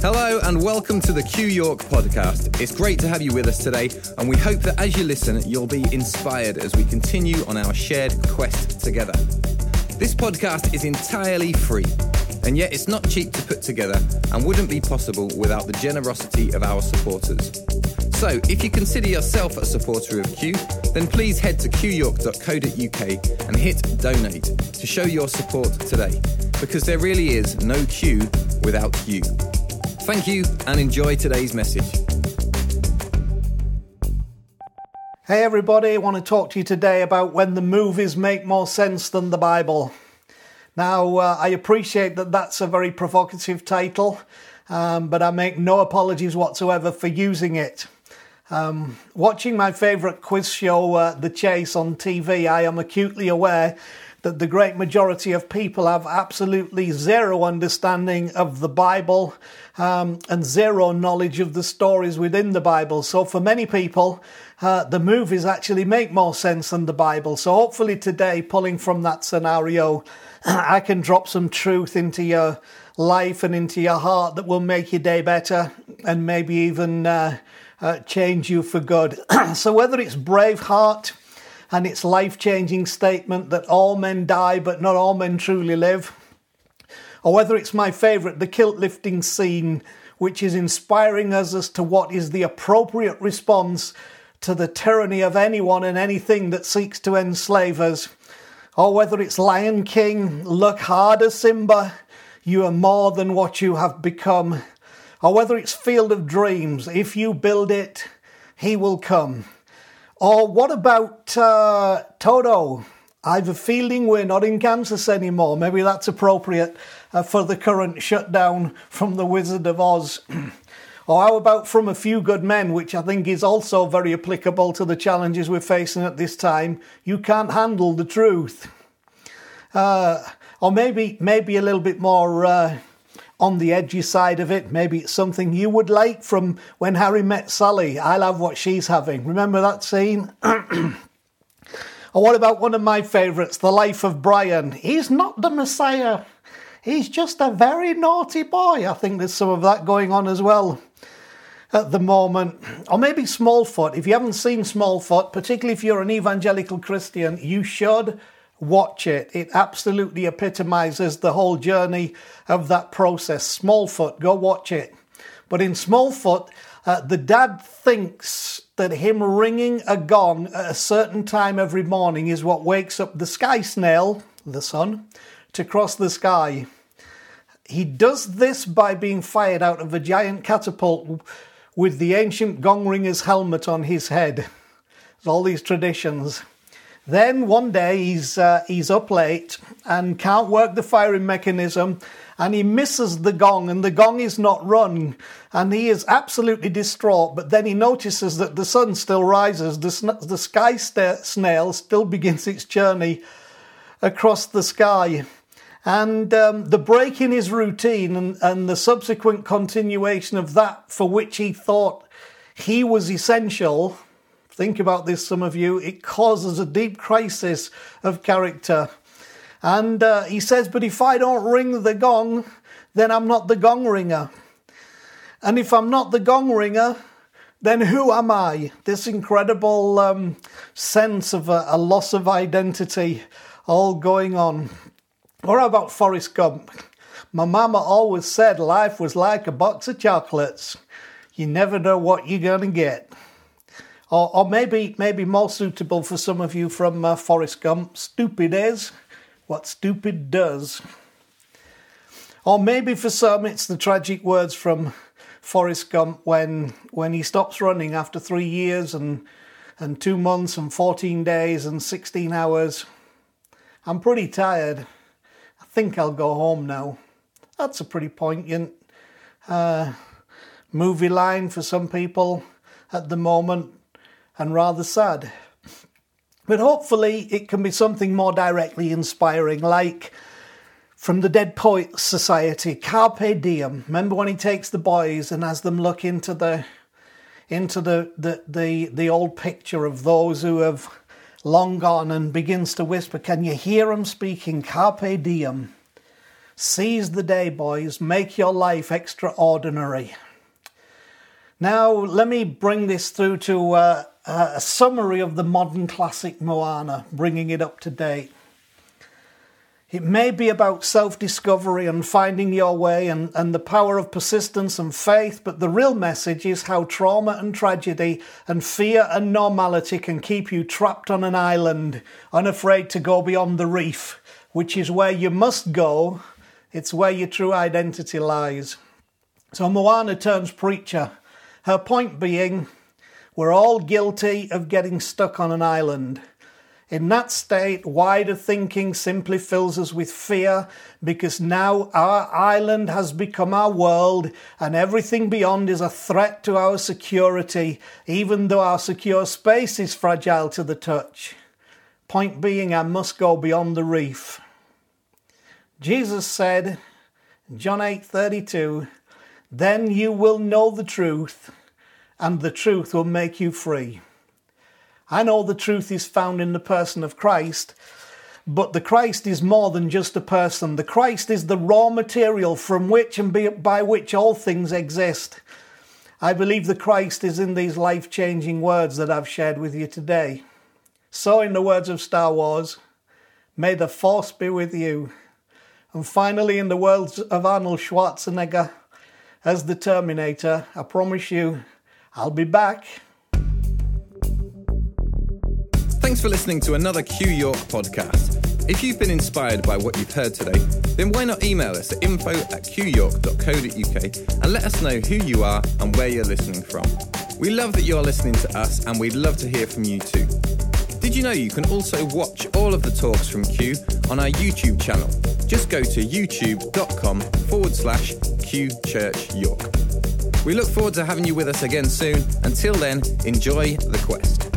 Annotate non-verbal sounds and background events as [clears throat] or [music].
Hello and welcome to the Q York podcast. It's great to have you with us today, and we hope that as you listen, you'll be inspired as we continue on our shared quest together. This podcast is entirely free, and yet it's not cheap to put together and wouldn't be possible without the generosity of our supporters. So, if you consider yourself a supporter of Q, then please head to qyork.co.uk and hit donate to show your support today, because there really is no Q without you. Thank you and enjoy today's message. Hey everybody, I want to talk to you today about when the movies make more sense than the Bible. Now, uh, I appreciate that that's a very provocative title, um, but I make no apologies whatsoever for using it. Um, watching my favourite quiz show, uh, The Chase, on TV, I am acutely aware that the great majority of people have absolutely zero understanding of the Bible um, and zero knowledge of the stories within the Bible. So, for many people, uh, the movies actually make more sense than the Bible. So, hopefully, today, pulling from that scenario, [clears throat] I can drop some truth into your life and into your heart that will make your day better and maybe even uh, uh, change you for good. [clears throat] so, whether it's Braveheart, and its life changing statement that all men die but not all men truly live, or whether it's my favourite, the kilt lifting scene, which is inspiring us as to what is the appropriate response to the tyranny of anyone and anything that seeks to enslave us, or whether it's Lion King, look harder, Simba, you are more than what you have become, or whether it's Field of Dreams, if you build it, he will come. Or what about uh, Toto? I have a feeling we're not in Kansas anymore. Maybe that's appropriate uh, for the current shutdown from the Wizard of Oz. [clears throat] or how about from A Few Good Men, which I think is also very applicable to the challenges we're facing at this time. You can't handle the truth. Uh, or maybe maybe a little bit more uh, on the edgy side of it. Maybe it's something you would like from when Harry met Sally. I love what she's having. Remember that scene? or [clears throat] oh, what about one of my favourites, The Life of Brian? He's not the Messiah. He's just a very naughty boy. I think there's some of that going on as well at the moment. Or maybe Smallfoot. If you haven't seen Smallfoot, particularly if you're an evangelical Christian, you should watch it. It absolutely epitomizes the whole journey of that process. Smallfoot, go watch it. But in Smallfoot, uh, the dad thinks that him ringing a gong at a certain time every morning is what wakes up the sky snail, the sun, to cross the sky. He does this by being fired out of a giant catapult with the ancient gong ringer's helmet on his head. There's all these traditions. Then one day he's uh, he's up late and can't work the firing mechanism, and he misses the gong, and the gong is not rung, and he is absolutely distraught. But then he notices that the sun still rises, the the sky snail still begins its journey across the sky. And um, the break in his routine and, and the subsequent continuation of that for which he thought he was essential Think about this, some of you. It causes a deep crisis of character. And uh, he says, But if I don't ring the gong, then I'm not the gong ringer. And if I'm not the gong ringer, then who am I? This incredible um, sense of a, a, loss of identity all going on. Or how about Forrest Gump? My mama always said life was like a box of chocolates. You never know what you're going to get or, or maybe maybe more suitable for some of you from uh, Forrest Gump. Stupid is what stupid does. Or maybe for some it's the tragic words from Forrest Gump when when he stops running after three years and and two months and fourteen days and sixteen hours. I'm pretty tired. I think I'll go home now. That's a pretty poignant uh, movie line for some people at the moment and rather sad. But hopefully, it can be something more directly inspiring, like from the Dead Poets Society, Carpe Diem. Remember when he takes the boys and has them look into the into the, the, the, the old picture of those who have long gone and begins to whisper, Can you hear them speaking? Carpe Diem. Seize the day, boys. Make your life extraordinary. Now, let me bring this through to uh, a summary of the modern classic Moana, bringing it up to date. It may be about self discovery and finding your way and, and the power of persistence and faith, but the real message is how trauma and tragedy and fear and normality can keep you trapped on an island, unafraid to go beyond the reef, which is where you must go. It's where your true identity lies. So Moana turns preacher. Her point being, we're all guilty of getting stuck on an island. In that state, wider thinking simply fills us with fear because now our island has become our world and everything beyond is a threat to our security, even though our secure space is fragile to the touch. Point being, I must go beyond the reef. Jesus said, John 8:32, "Then you will know the truth, and the truth will make you free." I know the truth is found in the person of Christ, but the Christ is more than just a person. The Christ is the raw material from which and by which all things exist. I believe the Christ is in these life changing words that I've shared with you today. So, in the words of Star Wars, may the Force be with you. And finally, in the words of Arnold Schwarzenegger as the Terminator, I promise you, I'll be back. Thanks for listening to another Q York podcast. If you've been inspired by what you've heard today, then why not email us at info at qyork.co.uk and let us know who you are and where you're listening from. We love that you're listening to us and we'd love to hear from you too. Did you know you can also watch all of the talks from Q on our YouTube channel? Just go to youtube.com forward slash Q Church York. We look forward to having you with us again soon. Until then, enjoy the quest.